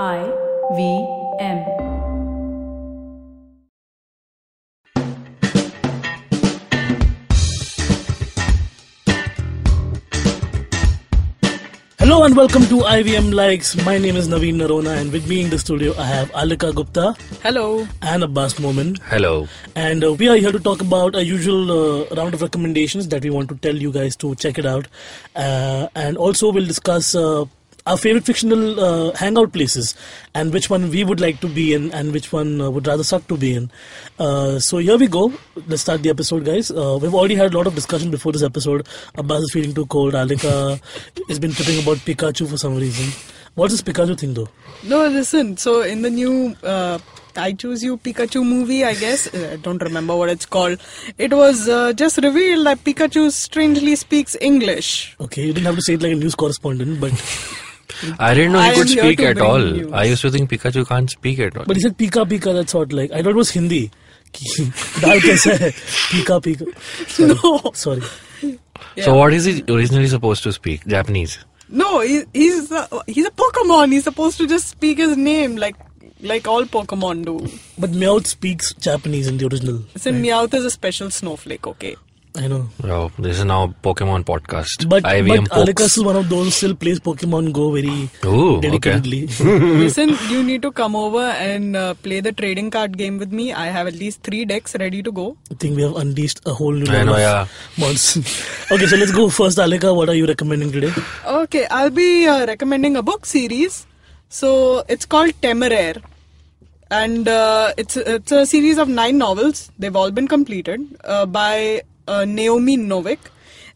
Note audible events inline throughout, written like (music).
I V M. Hello and welcome to IVM Likes. My name is Naveen Noronha and with me in the studio I have Alika Gupta Hello. and Abbas Momin. Hello. And uh, we are here to talk about a usual uh, round of recommendations that we want to tell you guys to check it out. Uh, and also we'll discuss uh, our favorite fictional uh, hangout places and which one we would like to be in and which one uh, would rather suck to be in. Uh, so here we go. Let's start the episode, guys. Uh, we've already had a lot of discussion before this episode. Abbas is feeling too cold. Alika (laughs) has been tripping about Pikachu for some reason. What's this Pikachu thing, though? No, listen. So in the new uh, I Choose You Pikachu movie, I guess uh, I don't remember what it's called. It was uh, just revealed that Pikachu strangely speaks English. Okay, you didn't have to say it like a news correspondent, but I didn't know he I could speak at all. I used to think Pikachu can't speak at all. But he said Pika Pika, that's what like. I thought it was Hindi. (laughs) Dal kaisa? Pika Pika. No. Sorry. Yeah. So what is he originally supposed to speak? Japanese? No, he, he's a, he's a Pokemon. He's supposed to just speak his name like like all Pokemon do. But Meowth speaks Japanese in the original. So right? Meowth is a special snowflake, okay? I know Oh, this is now Pokemon podcast. but, IVM but Alika is one of those who still plays Pokemon Go very Ooh, okay. (laughs) Listen, you need to come over and uh, play the trading card game with me. I have at least three decks ready to go. I think we have unleashed a whole new I level know, yeah. monsters (laughs) okay so let's go first Alika what are you recommending today Okay, I'll be uh, recommending a book series. So it's called Temeraire, and uh, it's it's a series of nine novels. They've all been completed uh, by uh, Naomi Novik,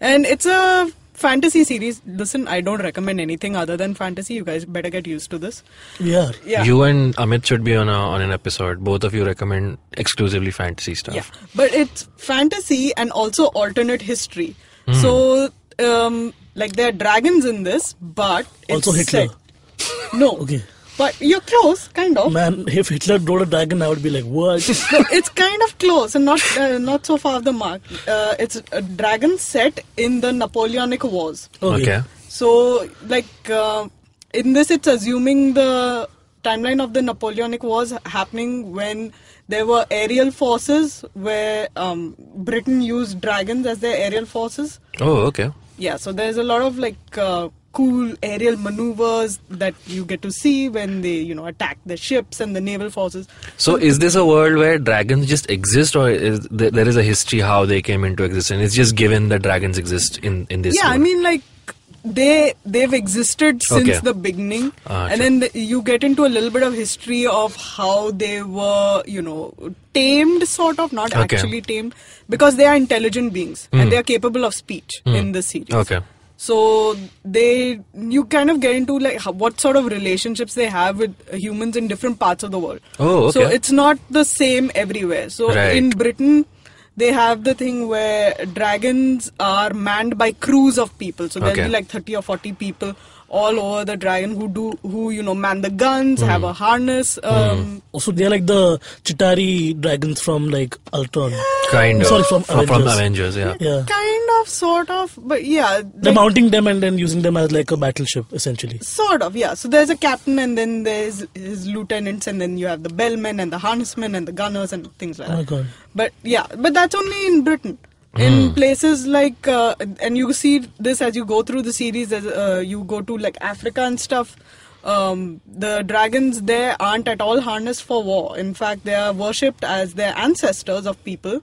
and it's a fantasy series. Listen, I don't recommend anything other than fantasy. You guys better get used to this. we are Yeah. You and Amit should be on a, on an episode. Both of you recommend exclusively fantasy stuff. Yeah, but it's fantasy and also alternate history. Hmm. So, um, like there are dragons in this, but it's also Hitler set- No, okay but you're close, kind of. man if Hitler rode a dragon I would be like what No, (laughs) it's kind of close and not uh, not so far off the mark. Uh, it's a dragon set in the Napoleonic Wars. Okay. So, like uh, in this, it's assuming the timeline of the Napoleonic Wars happening when there were aerial forces where um, Britain used dragons as their aerial forces. Oh, okay. Yeah, so there's a lot of like uh, cool aerial maneuvers that you get to see when they, you know, attack the ships and the naval forces. So is this a world where dragons just exist or is there, there is a history how they came into existence? It's just given that dragons exist in, in this yeah, I mean like they they've existed since Okay. the beginning, Ah, and then the, you get into a little bit of history of how they were, you know, tamed, sort of, not Okay. actually tamed, because they are intelligent beings and they are capable of speech in the series. Okay. So they, you kind of get into like what sort of relationships they have with humans in different parts of the world. Oh, okay. So it's not the same everywhere. So Right. in Britain, they have the thing where dragons are manned by crews of people. So there'll Okay. be like 30 or 40 people all over the dragon who do, who, you know, man the guns, have Hmm. a harness. Um, also they're like the Chitauri dragons from like Ultron Kind of. Sorry, from from Avengers. Avengers, yeah. yeah Kind of, sort of, but yeah. they're mounting them and then using them as like a battleship essentially Sort of, yeah. So there's a captain, and then there's his lieutenants, and then you have the bellmen and the harnessmen and the gunners and things like oh my that. god But yeah, but that's only in Britain. In places like, uh, and you see this as you go through the series, as uh, you go to like Africa and stuff. Um, the dragons there aren't at all harnessed for war. In fact, they are worshipped as their ancestors of people.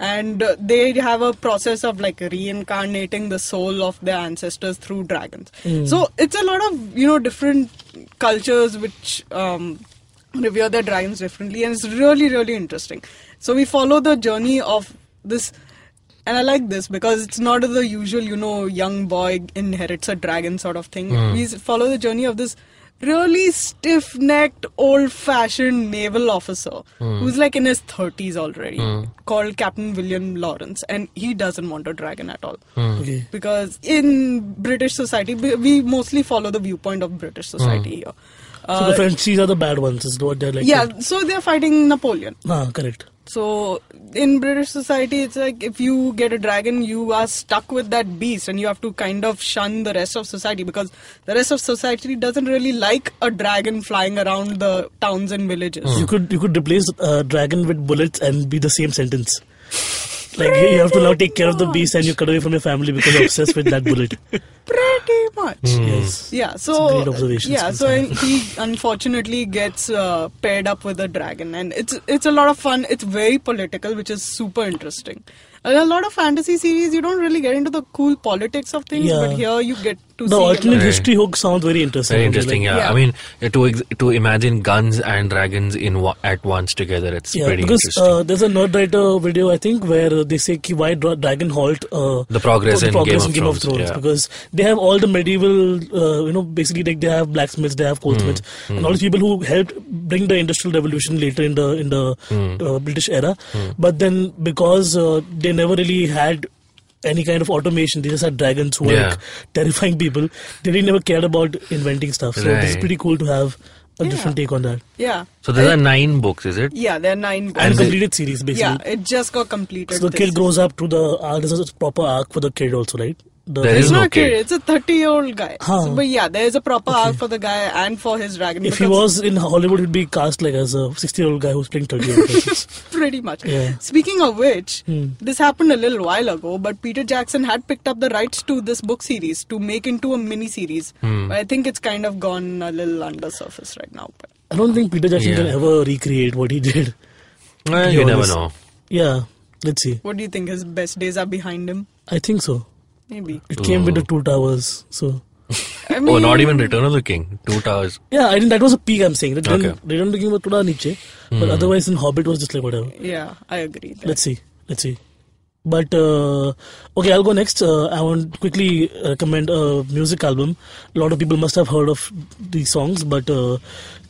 And uh, they have a process of like reincarnating the soul of their ancestors through dragons. So it's a lot of you know different cultures which um, revere their dragons differently. And it's really really interesting. So we follow the journey of this and I like this because it's not the usual, you know, young boy inherits a dragon sort of thing. Hmm. We s- follow the journey of this really stiff-necked, old-fashioned naval officer hmm. who's like in his 30s already, hmm. called Captain William Lawrence, and he doesn't want a dragon at all. okay. Because in British society, we we mostly follow the viewpoint of British society here. so the uh, Frenchies are the bad ones is what they're like. Yeah, so they're fighting Napoleon. ah correct So in British society, it's like if you get a dragon, you are stuck with that beast, and you have to kind of shun the rest of society because the rest of society doesn't really like a dragon flying around the towns and villages. You could you could replace uh, dragon with bullets and be the same sentence. Like you you have to now take care of the beast and you cut away from your family because you're obsessed with that bullet. (laughs) Pretty much. Yes. Yeah, so great observation, yeah, so he unfortunately gets uh, paired up with a dragon, and it's it's a lot of fun. It's very political, which is super interesting. And a lot of fantasy series, you don't really get into the cool politics of things, Yeah. but here you get to The see. alternate Right. history hook sounds very interesting. Very Like, interesting, yeah. Yeah. I mean, to ex- to imagine guns and dragons in wa- at once together, it's Yeah, pretty because interesting. uh, there's a Nerdwriter video I think where they say ki why dra- Dragon Halt uh, The progress in Game of in Thrones, yeah. because they have all the medieval uh, you know basically like they have blacksmiths they have goldsmiths Hmm. and all these people who helped bring the industrial revolution later in the in the Hmm. uh, British era but then because uh, they never really had any kind of automation they just had dragons who were Yeah. like terrifying people they really never cared about inventing stuff so it's Right. pretty cool to have a Yeah. different take on that Yeah. so there I- are nine books, is it? Yeah, there are nine. and books. the- completed series basically yeah, it just got completed. So the kid grows up to the arc. There's a proper arc for the kid also, right? The, There It's no not a kid. kid. It's a 30 year old guy. Huh. So, but yeah, there is a proper Okay. arc for the guy and for his dragon. If he was in Hollywood, he'd be cast like as a 60 year old guy who's playing 30 year old. (laughs) pretty much. Yeah. Speaking of which, Hmm. this happened a little while ago, but Peter Jackson had picked up the rights to this book series to make into a mini series. Hmm. I think it's kind of gone a little under surface right now. But I don't think Peter Jackson Yeah. can ever recreate what he did. Well, be you never know. Yeah, let's see. what do you think? His best days are behind him? I think so. Maybe. It came with the two towers. So I mean, Oh, not even Return of the King. Two towers. yeah, I think that was a peak. I'm saying that Okay. Return of the King was thoda niche, but otherwise in Hobbit was just like whatever. Yeah, I agree. there. Let's see. Let's see. But uh, okay, I'll go next. Uh, I want to quickly recommend a music album. A lot of people must have heard of these songs, but uh,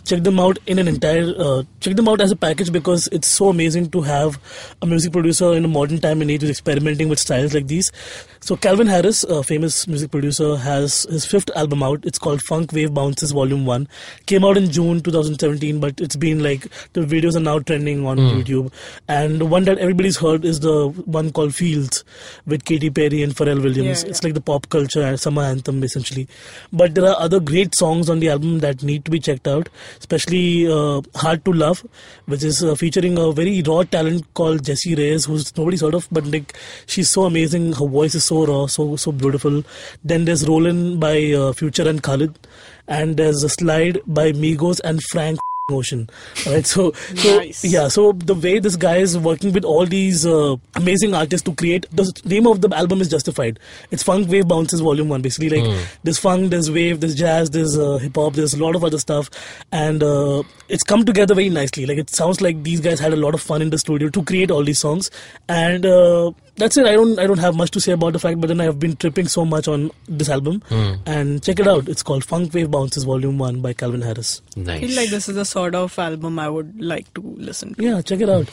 check them out in an entire. Uh, check them out as a package because it's so amazing to have a music producer in a modern time and age who's experimenting with styles like these. So Calvin Harris, a famous music producer, has his fifth album out. It's called Funk Wav Bounces Volume One. Came out in June 2017, but it's been like the videos are now trending on YouTube. And the one that everybody's heard is the one called Feels with Katy Perry and Pharrell Williams. Yeah, It's like the pop culture and summer anthem essentially. But there are other great songs on the album that need to be checked out, especially uh, Hard to Love, which is uh, featuring a very raw talent called Jessie Reyez, who's nobody's heard of, but like she's so amazing. Her voice is so raw, so so beautiful. Then there's Rollin' by uh, Future and Khalid, and there's a slide by Migos and Frank Ocean. Right, so so Nice. yeah, so the way this guy is working with all these uh, amazing artists to create the name of the album is justified. It's Funk Wav Bounces Volume One. Basically, like there's funk, there's wave, there's jazz, there's uh, hip hop, there's a lot of other stuff, and uh, it's come together very nicely. Like it sounds like these guys had a lot of fun in the studio to create all these songs, and uh, that's it. I don't I don't have much to say about the fact, but then I've been tripping so much on this album, hmm. and check it out. It's called Funk Wav Bounces Volume One by Calvin Harris. I Nice. feel like this is the sort of album I would like to listen to. Yeah, check it out.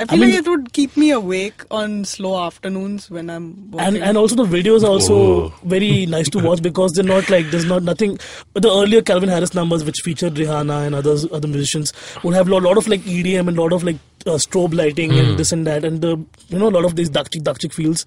I feel mean- like it would keep me awake on slow afternoons when I'm working. and and also the videos are also Oh. very (laughs) nice to watch because they're not like there's not nothing but the earlier Calvin Harris numbers which featured Rihanna and others other musicians would have a lot, lot of like EDM and a lot of like uh, strobe lighting and this and that and the you know a lot of these duck chick feels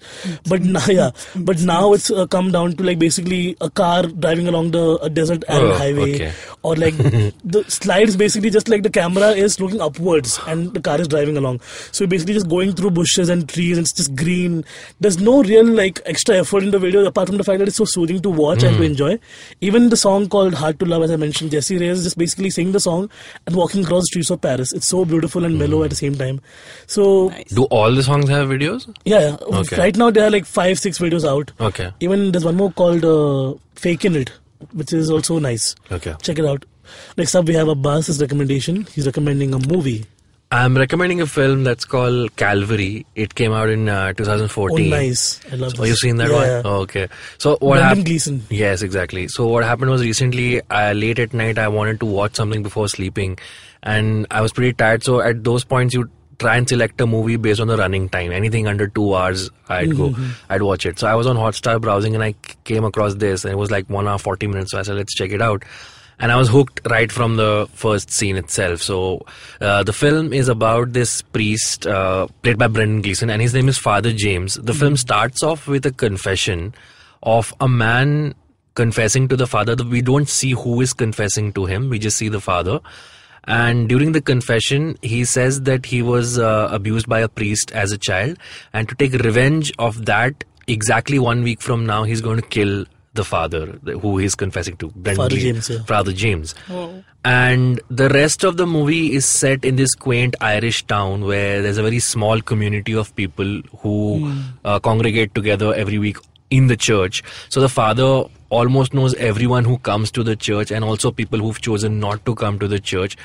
but now (laughs) yeah but now it's uh, come down to like basically a car driving along the a desert and Oh, highway okay. or like (laughs) the slides basically just like the camera is looking upwards and the car is driving along. So basically just going through bushes and trees and it's just green. There's no real like extra effort in the video apart from the fact that it's so soothing to watch and to enjoy. Even the song called hard to love as i mentioned Jessie Reyez is just basically singing the song and walking across the streets of paris. It's so beautiful and mellow at the same time so Nice. Do all the songs have videos? yeah, yeah. Okay. right now there are like five six videos out Okay. even there's one more called uh, faking it which is also nice Okay. check it out. Next up, we have Abbas's recommendation. He's recommending a movie. I'm recommending a film that's called Calvary. It came out in uh, Oh, 2014. nice! I love. Oh, this. you've seen that Yeah, one? yeah. Oh, okay. So what happened? Yes, exactly. So what happened was recently, uh, late at night, I wanted to watch something before sleeping, and I was pretty tired. So at those points, you try and select a movie based on the running time. Anything under two hours, I'd go, I'd watch it. So I was on Hotstar browsing, and I came across this, and it was like one hour forty minutes. So I said, let's check it out. and I was hooked right from the first scene itself. So uh, the film is about this priest uh, played by Brendan Gleeson, and his name is Father James. The film starts off with a confession of a man confessing to the father. We don't see who is confessing to him; we just see the father. And during the confession, he says that he was uh, abused by a priest as a child, and to take revenge of that, exactly one week from now, he's going to kill the father who he's confessing to, Brendan Father James, yeah. Father James. And the rest of the movie is set in this quaint Irish town where there's a very small community of people who uh, congregate together every week in the church. So the father almost knows everyone who comes to the church and also people who've chosen not to come to the church.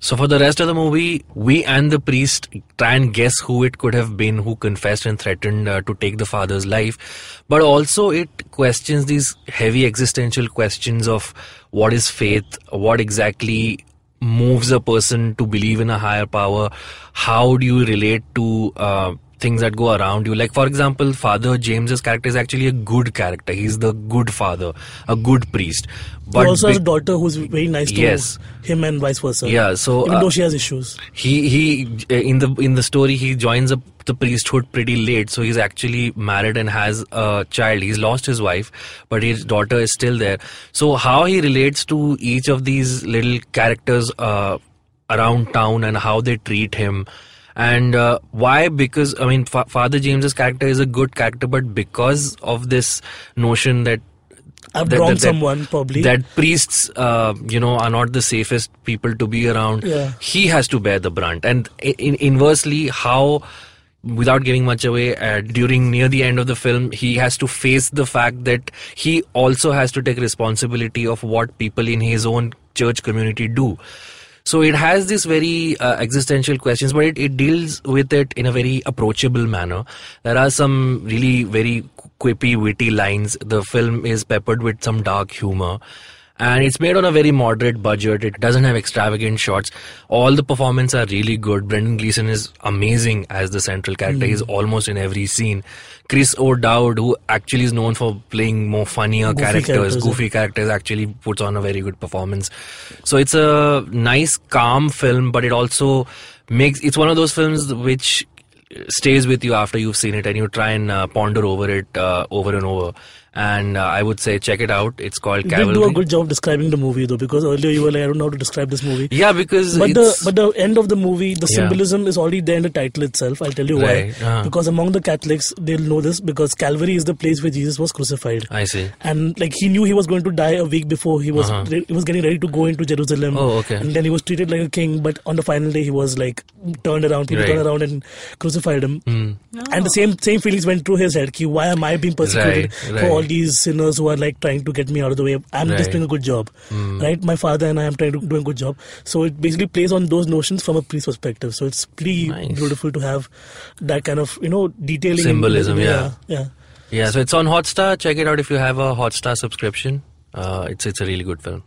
So for the rest of the movie, we and the priest try and guess who it could have been who confessed and threatened uh, to take the father's life. But also it questions these heavy existential questions of what is faith, what exactly moves a person to believe in a higher power, how do you relate to uh, things that go around you. Like, for example, Father James's character is actually a good character. He's the good father, a good priest. But he also has a daughter who's very nice to Yes. him and vice versa. Yeah, so, even uh, though she has issues. he he in the in the story he joins up the priesthood pretty late so he's actually married and has a child he's lost his wife but his daughter is still there so how he relates to each of these little characters uh, around town and how they treat him and uh, why because i mean Fa- father james's character is a good character but because of this notion that I've that- wronged that- someone probably. That priests, uh, you know, are not the safest people to be around. Yeah. He has to bear the brunt, and in, inversely, how, without giving much away, uh, during near the end of the film, he has to face the fact that he also has to take responsibility of what people in his own church community do. So it has this very uh, existential questions, but it, it deals with it in a very approachable manner. There are some really very quippy, witty lines. The film is peppered with some dark humor. And it's made on a very moderate budget. It doesn't have extravagant shots. All the performances are really good. Brendan Gleeson is amazing as the central character. He's almost in every scene. Chris O'Dowd, who actually is known for playing more funnier Goofy characters, characters, yeah. goofy characters, actually puts on a very good performance. So it's a nice, calm film, but it also makes it's one of those films which stays with you after you've seen it and you try and uh, ponder over it uh, over and over. And uh, I would say check it out. It's called you Calvary. did do a good job describing the movie though, because earlier you were like, I don't know how to describe this movie. yeah, because But the but the end of the movie, the Yeah. symbolism is already there in the title itself. I'll tell you Right, why. uh-huh. Because among the Catholics, they'll know this because Calvary is the place where Jesus was crucified. I see. and like he knew he was going to die a week before he was Uh-huh. re- he was getting ready to go into Jerusalem. Oh, okay. And then he was treated like a king, but on the final day he was like turned around. People Right. turned around and crucified him. Hmm. And the same same feelings went through his head. Ki, why am I being persecuted Right, right. for all these sinners who are like trying to get me out of the way? I'm just Right. Hmm. doing a good job, right? My father and I am trying to do a good job. So it basically plays on those notions from a priest perspective. So it's pretty Nice. beautiful to have that kind of you know detailing in- Symbolism, yeah. yeah. Yeah, so it's on Hotstar. Check it out if you have a Hotstar subscription. Uh, it's it's a really good film.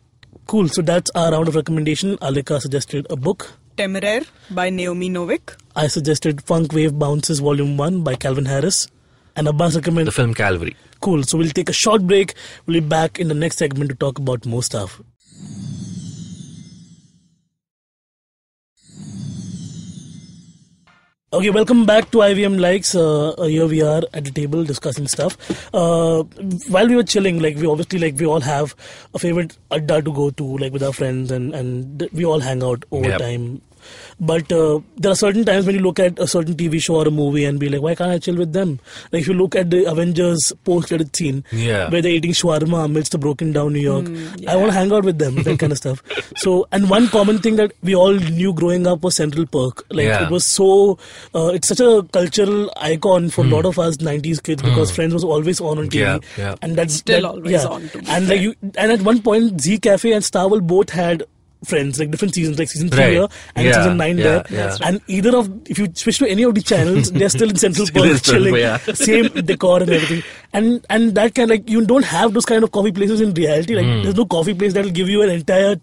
Cool. So that's our round of recommendation. Alika suggested a book. Temeraire by Naomi Novik. I suggested Funk Wav Bounces Volume 1 by Calvin Harris. And Abbas recommended. The film Calvary. Cool. So we'll take a short break. We'll be back in the next segment to talk about more stuff. Okay, welcome back to IVM Likes. Uh, uh, here we are at the table discussing stuff. Uh, while we were chilling, like we obviously like we all have a favorite adda to go to, like with our friends, and and we all hang out over Yep. time. But uh, there are certain times when you look at a certain TV show or a movie and be like, why can't I chill with them? Like if you look at the Avengers post-credit scene, Yeah. where they're eating shawarma amidst the broken down New York, I want to hang out with them, that kind of stuff. (laughs) So, and one common thing that we all knew growing up was Central Perk. Like Yeah. it was so, uh, it's such a cultural icon for a lot of us 90s kids because Friends was always on on TV, Hmm. Yeah, yeah. and that's Still that- always yeah. on, to And like you, and at one point, Zee Cafe and Star World both had Friends, like different seasons, like season three Right. here and Yeah, season nine yeah, there. yeah. And either of, if you switch to any of the channels, they're still in Central (laughs) Still Park, chilling, yeah. same decor and everything. And and that kind like you don't have those kind of coffee places in reality. Like there's no coffee place that'll give you an entire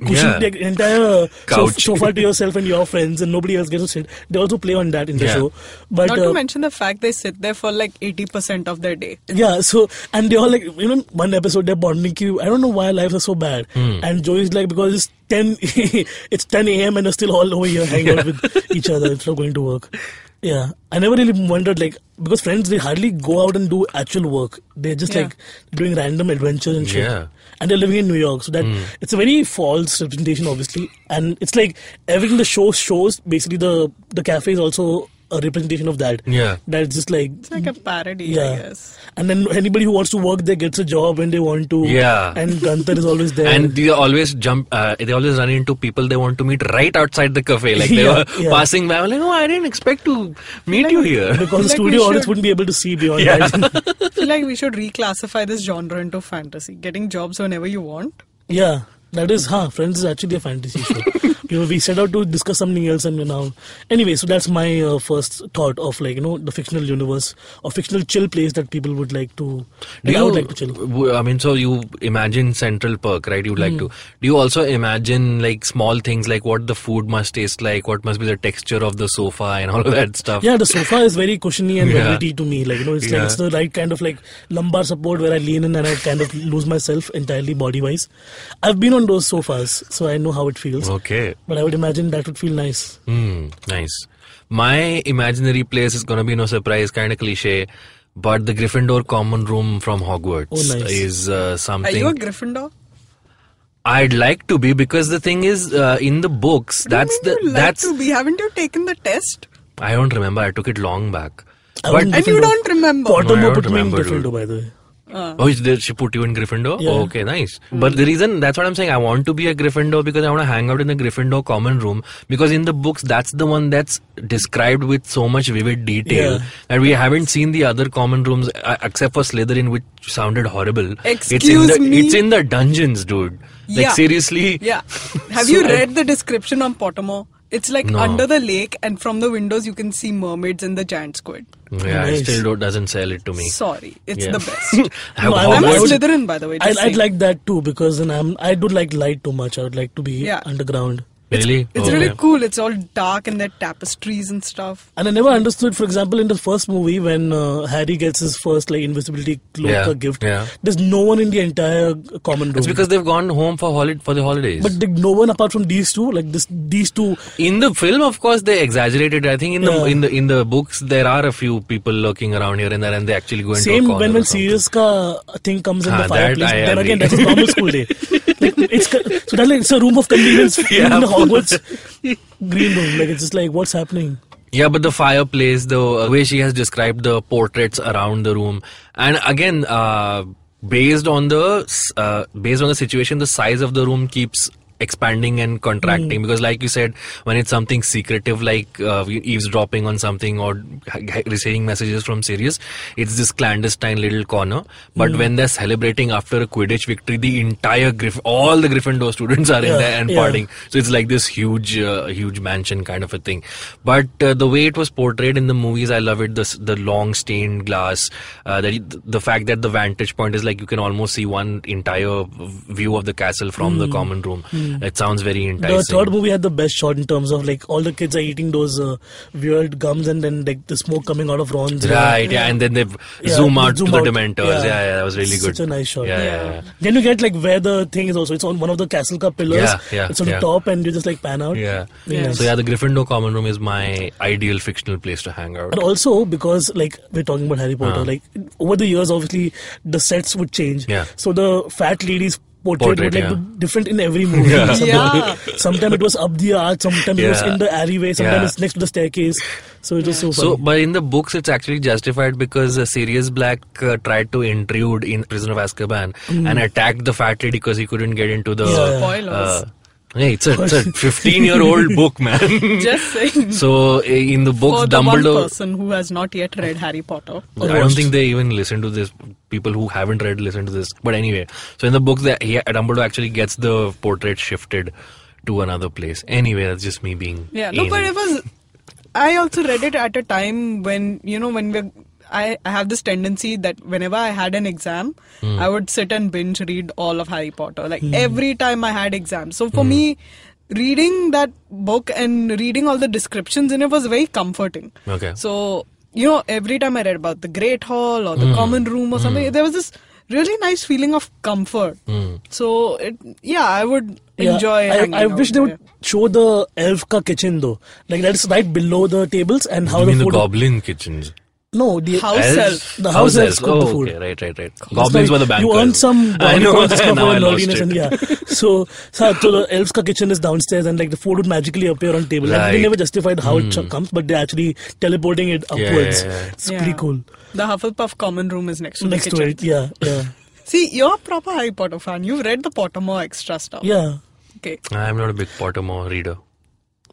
cushion. Yeah. like, entire sof- Couch. sofa to yourself and your friends, and nobody else gets to sit. They also play on that in the Yeah. show. But Not uh, to mention the fact they sit there for like 80% of their day. yeah, so and they all like you know one episode they're bonding you. I don't know why lives are so bad. Hmm. And Joey's like because (laughs) it's ten it's ten a.m. and they're still all over here hanging out with each other instead of going to work. Yeah, I never really wondered like because friends they hardly go out and do actual work. They're just Yeah. like doing random adventures and shit. Yeah. And they're living in New York, so that mm. it's a very false representation, obviously. And it's like everything the show shows. Basically, the the cafe is also a representation of that. Yeah. That's just like It's like a parody, yeah. I guess. And then anybody who wants to work there gets a job when they want to. Yeah. And Gunther is always there. And they always jump. Uh, they always run into people they want to meet right outside the cafe. Like they (laughs) Yeah, were yeah. passing by. I'm like, oh, I didn't expect to meet Like- you here. because the like we studio audience wouldn't be able to see beyond Yeah. that. I (laughs) feel like we should reclassify this genre into fantasy. Getting jobs whenever you want. yeah. That is, huh? Friends is actually a fantasy show. (laughs) you know, we set out to discuss something else, and now. Anyway, so that's my uh, first thought of like you know the fictional universe or fictional chill place that people would like to. Do you, would like to chill. I mean, so you imagine Central Perk, right? You'd like to. Do you also imagine like small things like what the food must taste like, what must be the texture of the sofa, and all of that (laughs) stuff? Yeah, the sofa is very cushiony and (laughs) Yeah. velvety to me. Like you know, it's like it's the right kind of like lumbar support where I lean in and I kind of lose myself entirely body wise. I've been on those sofas, so I know how it feels. Okay. But I would imagine that would feel nice. Hmm. Nice. My imaginary place is gonna be no surprise, kind of cliche. But the Gryffindor common room from Hogwarts Oh, nice. is uh, Are something you a Gryffindor? I'd like to be because the thing is, uh, in the books, that's What do you the mean you like that's to be. Haven't you taken the test? I don't remember. I took it long back. I But And you don't remember. No, I Pottermore don't put me in remember. Gryffindor, by the way. Oh, is there, she put you in Gryffindor? Yeah. Oh, okay, nice. But the reason, that's what I'm saying, I want to be a Gryffindor because I want to hang out in the Gryffindor common room because in the books, that's the one that's described with so much vivid detail Yeah. that we haven't seen the other common rooms uh, except for Slytherin, which sounded horrible. it's in Excuse the, me? It's in the dungeons, dude. Like, Yeah. seriously? Yeah. Have So you I- read the description on Pottermore? It's like No. under the lake, and from the windows you can see mermaids and the giant squid. Yeah, Nice. it still don't, doesn't sell it to me. Sorry, it's Yeah. the best. (laughs) I No, I I'm a would- Hogwarts- Slytherin, by the way. I, just I'd like that too because then I'm I do like light too much. I would like to be Yeah. underground. Really? It's Okay. really cool. It's all dark and there are tapestries and stuff. And I never understood, for example, in the first movie when uh, Harry gets his first like invisibility cloak Yeah, or gift, yeah. there's no one in the entire common room. It's because they've gone home for holi- for the holidays. but like, no one apart from these two, like this, these two. in the film, of course, they exaggerated. I think in the Yeah. in the in the books, there are a few people lurking around here and there, and they actually go into Same a corner when or when something. Sirius ka thing comes in Ah, the fireplace. Then agree. again, that's a normal school day. (laughs) Like it's so that like it's a room of convenience Yeah. in the Hogwarts (laughs) green room. Like it's just like what's happening. Yeah, but the fireplace, the way she has described the portraits around the room, and again, uh, based on the uh, based on the situation, the size of the room keeps expanding and contracting Hmm. because like you said when it's something secretive like uh, eavesdropping on something or receiving messages from Sirius it's this clandestine little corner but Hmm. when they're celebrating after a Quidditch victory the entire Griff all the Gryffindor students are in there and yeah. partying so it's like this huge, uh, huge mansion kind of a thing. But uh, the way it was portrayed in the movies, I love it. The the long stained glass, uh, that the fact that the vantage point is like you can almost see one entire view of the castle from the common room. It sounds very enticing. The third movie had the best shot in terms of like all the kids are eating those uh, weird gums and then like the smoke coming out of Ron's. Right, yeah, and then they Yeah, zoom out zoom to the. Dementors. Yeah, yeah, that was really good. Such a nice shot. Yeah, yeah, yeah. Then you get like where the thing is also. It's on one of the castle cup pillars. Yeah, yeah, It's on yeah. the top and you just like pan out. Yeah. yeah. So yeah, the Gryffindor common room is my ideal fictional place to hang out. And also because like we're talking about Harry Potter, Uh-huh. like over the years, obviously the sets would change. Yeah. So the fat lady's portrait, would Portrait, like yeah. be different in every movie. Yeah. (laughs) Yeah. Sometimes it was up the arch, sometimes it was in the alleyway, sometimes Yeah. it's next to the staircase. So it was so funny. So, but in the books, it's actually justified because uh, Sirius Black uh, tried to intrude in Prisoner of Azkaban and attacked the fat lady because he couldn't get into the. Yeah. Spoilers. Uh, Hey, it's a, it's (laughs) a 15 year old book, man. (laughs) Just saying. so eh, in the book, For the one person who has not yet read Harry Potter. I don't think they even listen to this. People who haven't read listen to this. But anyway, so in the book, that he, Dumbledore actually gets the portrait shifted to another place. Anyway, that's just me being. Yeah, no, but it was. I also read it at a time when you know when we. I, I have this tendency that whenever I had an exam, Hmm. I would sit and binge read all of Harry Potter. Like every time I had exams. So for me, reading that book and reading all the descriptions in it was very comforting. Okay. So you know, every time I read about the Great Hall or the Hmm. Common Room or something, there was this really nice feeling of comfort. Hmm. So it, yeah, I would Yeah, enjoy. I, I out wish they would show the elf ka kitchen though. Like that's right below the tables and how you the mean the food. goblin kitchens? No, the House Elves? elf. The house elves cook the Oh, food. okay, right, right, right. It's Goblins like were the bankers. You earn some (laughs) I know. points just for now I lost it. and yeah. So, so, so the elves ka kitchen is downstairs and like the food would magically appear on table. And Right. they never justified how it hmm. comes, but they're actually teleporting it upwards. yeah, yeah. It's Yeah. pretty cool. The Hufflepuff common room is next to Next the to kitchen. it, yeah, yeah, (laughs) See, you're a proper Harry Potter fan. You've read the Pottermore extra stuff. yeah. Okay. I'm not a big Pottermore reader.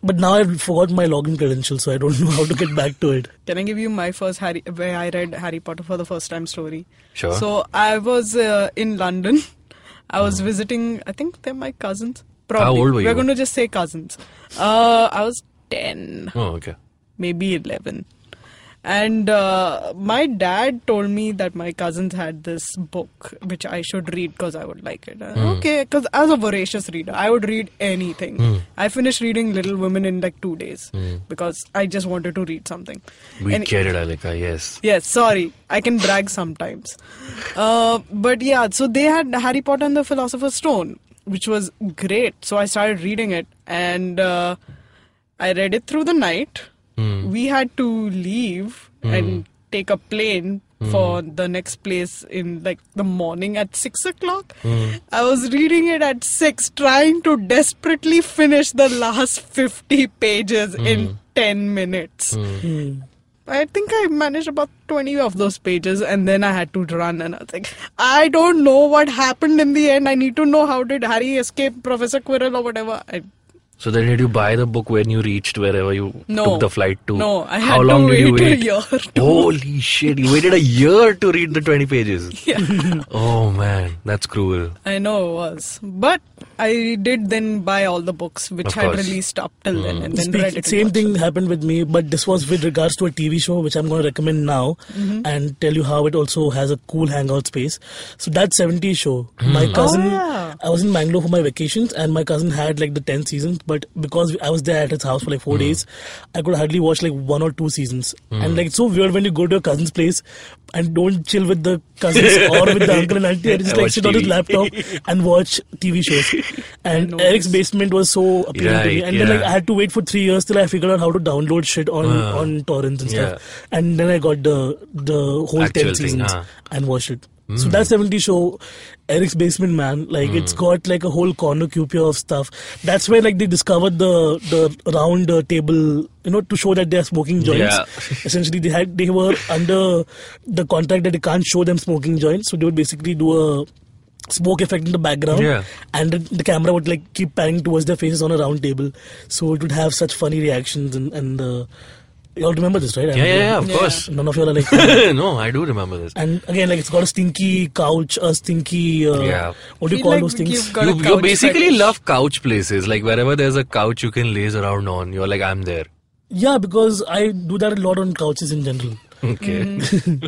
But now I've forgot my login credentials, so I don't know how to get back to it. Can I give you my first Harry, where I read Harry Potter for the first time story? Sure. So I was uh, in London. (laughs) I was visiting. I think they're my cousins. Probably. How old were you? We're going to just say cousins. Uh, I was ten, Oh, okay. maybe eleven. And uh, my dad told me that my cousins had this book which I should read because I would like it. Hmm. Okay, because as a voracious reader. I would read anything. Hmm. I finished reading Little Women in like two days because I just wanted to read something. We And- get it, Alika, yes. Yes, sorry. I can brag sometimes. Uh, but yeah, so they had Harry Potter and the Philosopher's Stone, which was great. So I started reading it and uh, I read it through the night. Hmm. We had to leave and take a plane Hmm. for the next place in like the morning at six o'clock. Hmm. I was reading it at six, trying to desperately finish the last 50 pages Hmm. in 10 minutes. I think I managed about 20 of those pages and then I had to run and I was like, I don't know what happened in the end. I need to know how did Harry escape Professor Quirrell or whatever. I, So then did you buy the book when you reached wherever you No. took the flight to? No, I How had to long did you wait a year to- Holy shit, you waited a year to read the 20 pages. (laughs) yeah, Oh man, that's cruel. I know it was. But I did then buy all the books which Of had released up till then and then Speak- read it. same thing it. happened with me, but this was with regards to a TV show which I'm going to recommend now Mm-hmm. and tell you how it also has a cool hangout space. So that 70 show, my cousin, Oh, yeah. I was in Bangalore for my vacations and my cousin had like the 10 seasons, but because I was there at his house for like four days, I could hardly watch like one or two seasons. And like it's so weird when you go to your cousin's place and don't chill with the cousins (laughs) or with the uncle and auntie and just like Watch sit on his laptop and watch TV shows. (laughs) And Eric's basement was so appealing to me. Right, And then like. I had to wait for three years till I figured out how to download shit on Uh, on torrents and stuff. yeah. And then I got the the whole Actual ten thing, seasons huh. and watched it. So that 70 show, Eric's Basement Man, like it's got like a whole cornucopia of stuff. That's where like they discovered the the round uh, table, you know, to show that they're smoking joints. Yeah. (laughs) Essentially, they had they were under the contract that they can't show them smoking joints, so they would basically do a smoke effect in the background Yeah. and the, the camera would like keep panning towards their faces on a round table so it would have such funny reactions and and uh, you all remember this right Yeah, yeah, yeah, of Yeah. course. none of you are like (laughs) no, I do remember this. and again like it's got a stinky couch a stinky uh, Yeah. what do you call like those things you've You, you basically fetish. love couch places. Like wherever there's a couch you can laze around on, you're like, I'm there. yeah because i do that a lot on couches in general Okay. (laughs)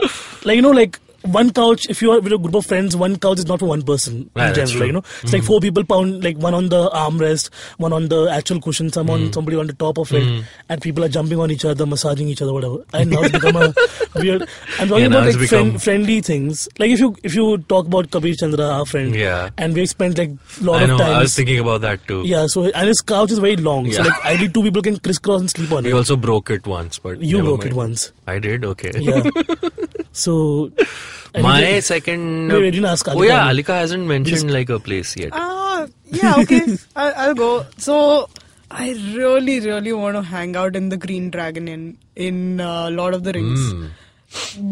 (laughs) like you know like one couch if you are with a group of friends one couch is not for one person Yeah, in general you know? It's like mm. four people pound like one on the armrest one on the actual cushion some on mm. somebody on the top of it mm. and people are jumping on each other massaging each other whatever. And now it's become a (laughs) weird i'm talking Yeah, about like friend, friendly things. Like if you if you talk about kabir chandra our friend Yeah. and we spent like a lot I know, of time I was thinking about that too. yeah so and his couch is very long so Yeah. like ideally two people can crisscross and sleep on We it. we also broke it once, but you broke mind. it once. I did, okay. yeah (laughs) (laughs) so (laughs) and My then- second. Wait, wait, didn't ask Oh yeah, Alika hasn't mentioned like a place yet. Ah, yeah, okay. (laughs) I, I'll go. So, I really, really want to hang out in the Green Dragon in in uh, Lord of the Rings. Hmm.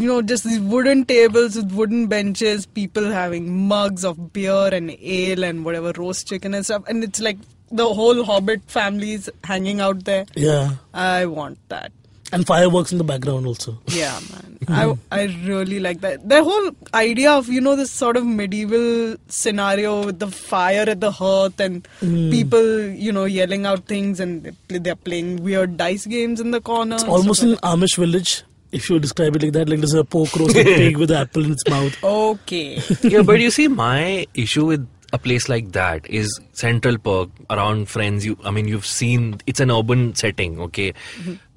you know, just these wooden tables with wooden benches, people having mugs of beer and ale and whatever roast chicken and stuff, and it's like the whole Hobbit families hanging out there. Yeah, I want that. And fireworks in the background also. Yeah, man. I, I really like that. The whole idea of, you know, this sort of medieval scenario with the fire at the hearth and hmm. people, you know, yelling out things and they play- they're playing weird dice games in the corner. and Almost an Amish village, if you describe it like that. Like there's a pork roasted (laughs) pig with an apple in its mouth. Okay. yeah, but you see, my issue with a place like that is Central Perk around friends. You, I mean, you've seen it's an urban setting. Okay,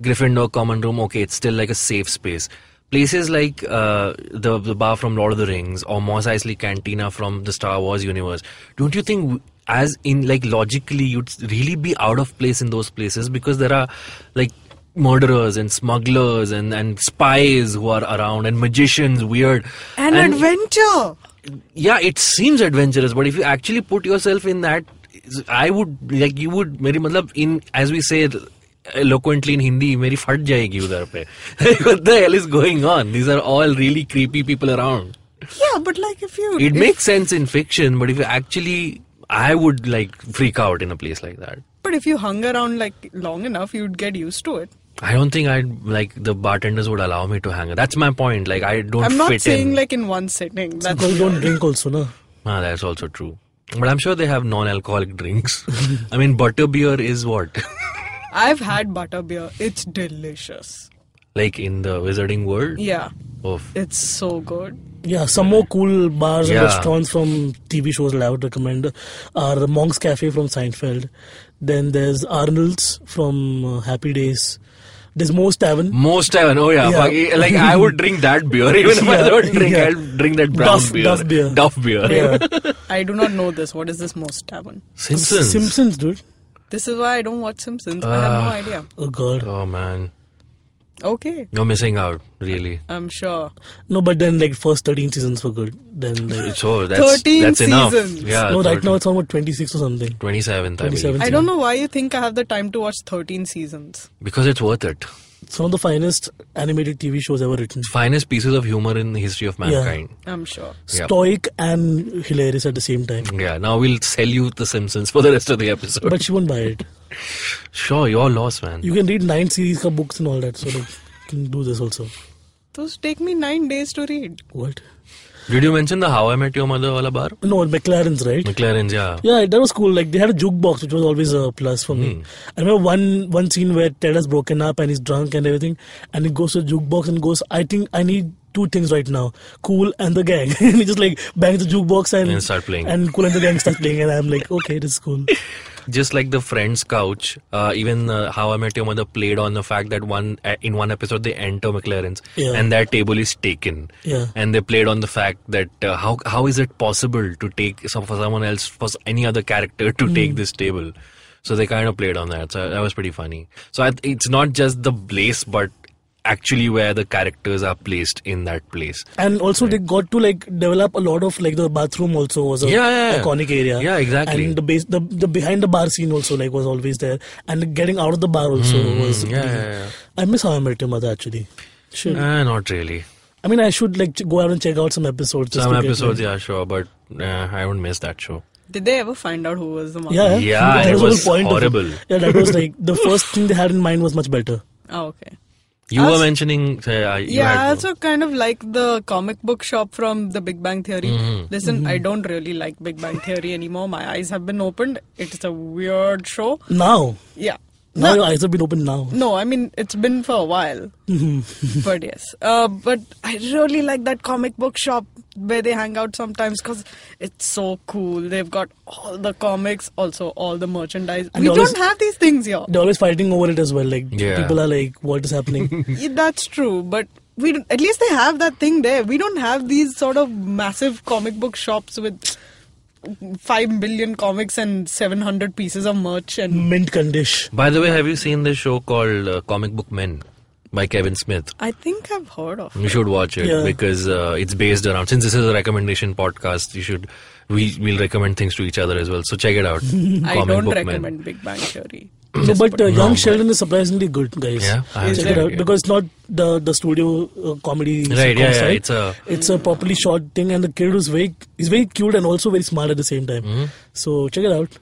Gryffindor common room. Okay, it's still like a safe space. Places like uh, the the bar from Lord of the Rings or Mos Eisley Cantina from the Star Wars universe. Don't you think? As in, like logically, you'd really be out of place in those places because there are, like, murderers and smugglers and, and spies who are around and magicians, weird. An adventure yeah it seems adventurous but if you actually put yourself in that i would like you would मेरी मतलब in as we say eloquently in hindi मेरी फट जाएगी उधर पे (laughs) what the hell is going on these are all really creepy people around Yeah, but like if you. it if- makes sense in fiction but if you actually i would like freak out in a place like that But if you hung around like long enough, you'd get used to it. i don't think i'd like the bartenders would allow me to hang that's my point like i don't I'm not fit saying in like in one sitting. That's Because don't drink also, na. ah, that's also true but i'm sure they have non-alcoholic drinks (laughs) i mean butterbeer is what (laughs) I've had butterbeer. It's delicious. like in the wizarding world Yeah, of it's so good. Yeah, some more cool bars and restaurants from TV shows that I would recommend are Monk's Cafe from Seinfeld. Then there's Arnold's from uh, Happy Days. There's Moe's Tavern. Moe's Tavern oh yeah, Yeah. like i would drink that beer (laughs) even if i don't drink yeah. i'll drink that brown Duff- beer Duff beer. Duff beer Yeah. (laughs) I do not know this. What is this Moe's Tavern? simpsons Simpsons, dude. This is why I don't watch Simpsons. I have no Ah. idea. Oh god. oh man Okay, you're missing out really I'm sure. No, but then like first 13 seasons were good. Then like, so that's 13 that's enough seasons. yeah no, right 13. now it's almost 26 or something. 27th, I 27th. believe. I don't know why you think I have the time to watch 13 seasons. Because it's worth it. It's one of the finest animated TV shows ever written. Finest pieces of humor in the history of mankind. I'm sure. Yeah. Stoic and hilarious at the same time. Yeah. Now we'll sell you The Simpsons for the rest of the episode. But she won't buy it. sure, you're lost, man. You can read nine series of books and all that, so like, you can do this also. Those take me nine days to read. What? Did you mention the How I Met Your Mother wala bar? No, McLaren's, right? McLaren's, yeah. Yeah, that was cool. Like they had a jukebox, which was always a plus for Hmm. me. I remember one one scene where Ted has broken up and he's drunk and everything, and he goes to the jukebox and goes, "I think I need two things right now: Cool and the Gang." (laughs) and he just like bangs the jukebox and And start playing. And Cool and the Gang starts playing, and I'm like, okay, this is cool. (laughs) Just like the Friends couch, uh, even uh, How I Met Your Mother played on the fact that one uh, in one episode they enter McLaren's Yeah. and that table is taken. Yeah. And they played on the fact that uh, how how is it possible to take some for someone else for any other character to Hmm. take this table? So they kind of played on that. So that was pretty funny. So I, it's not just the place, but actually where the characters are placed in that place. And also they got to like develop a lot of like the bathroom also was a Yeah, yeah, yeah. iconic area. Yeah, exactly. And the base the the behind the bar scene also like was always there, and getting out of the bar also was. Hmm, yeah, yeah, yeah. I miss How I Met Your Mother actually. Should. Uh, not really. I mean, I should like go out and check out some episodes. just Some episodes, like- yeah, sure, but uh, I don't miss that show. Did they ever find out who was the mom? Yeah, Yeah, that it the was point of horrible. Yeah, that was like the first thing they had in mind was much better. Oh, okay. You I were mentioning, uh, you yeah, I also kind of like the comic book shop from The Big Bang Theory. Mm-hmm. Listen, I don't really like Big Bang Theory anymore. My eyes have been opened. It's a weird show. Now, Yeah. Now No, your eyes have been opened now. no, I mean it's been for a while. but yes, uh, but I really like that comic book shop where they hang out sometimes because it's so cool. They've got all the comics, also all the merchandise. And we they don't always- have these things here. They're always fighting over it as well. Like Yeah. people are like, "What is happening?" (laughs) Yeah, that's true, but we at least they have that thing there. We don't have these sort of massive comic book shops with five billion comics and seven hundred pieces of merch and Mint condition. By the way, have you seen this show called uh, Comic Book Men? by Kevin Smith. I think I've heard of. It. You should watch it Yeah. because uh, it's based around. Since this is a recommendation podcast, you should. We will recommend things to each other as well. So check it out. (laughs) I Comic don't Book Man. recommend Big Bang Theory. No, but uh, Young but- Sheldon is surprisingly good, guys. Yeah, I check it it out because it's not the the studio uh, comedy. Right, yeah, yeah, it's a- it's a properly shot thing, and the kid was very he's very cute and also very smart at the same time. Mm-hmm. So check it out.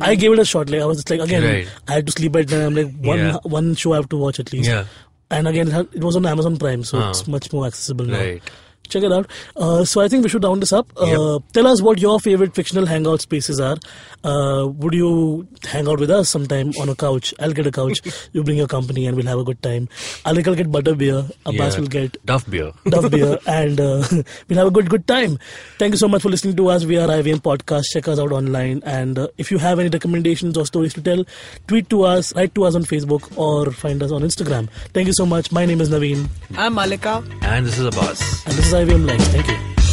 I gave it a shot. Like I was like again, Right. I had to sleep at night. I'm like one Yeah. one show I have to watch at least. Yeah. And again, it, was on Amazon Prime, so Ah. it's much more accessible now. Right. Check it out. Uh, so I think we should round this up. Uh, Tell us what your favorite fictional hangout spaces are. Uh, would you hang out with us sometime on a couch? I'll get a couch. (laughs) you bring your company and we'll have a good time. I'll, I'll get butter beer. Abbas Yeah. will get Duff beer. (laughs) Duff beer (laughs) and uh, we'll have a good good time. Thank you so much for listening to us. We are IVM Podcast. Check us out online. And uh, if you have any recommendations or stories to tell, tweet to us, write to us on Facebook or find us on Instagram. Thank you so much. My name is Naveen I'm Malika. And this is a buzz. and this is IVM Live. Thank you.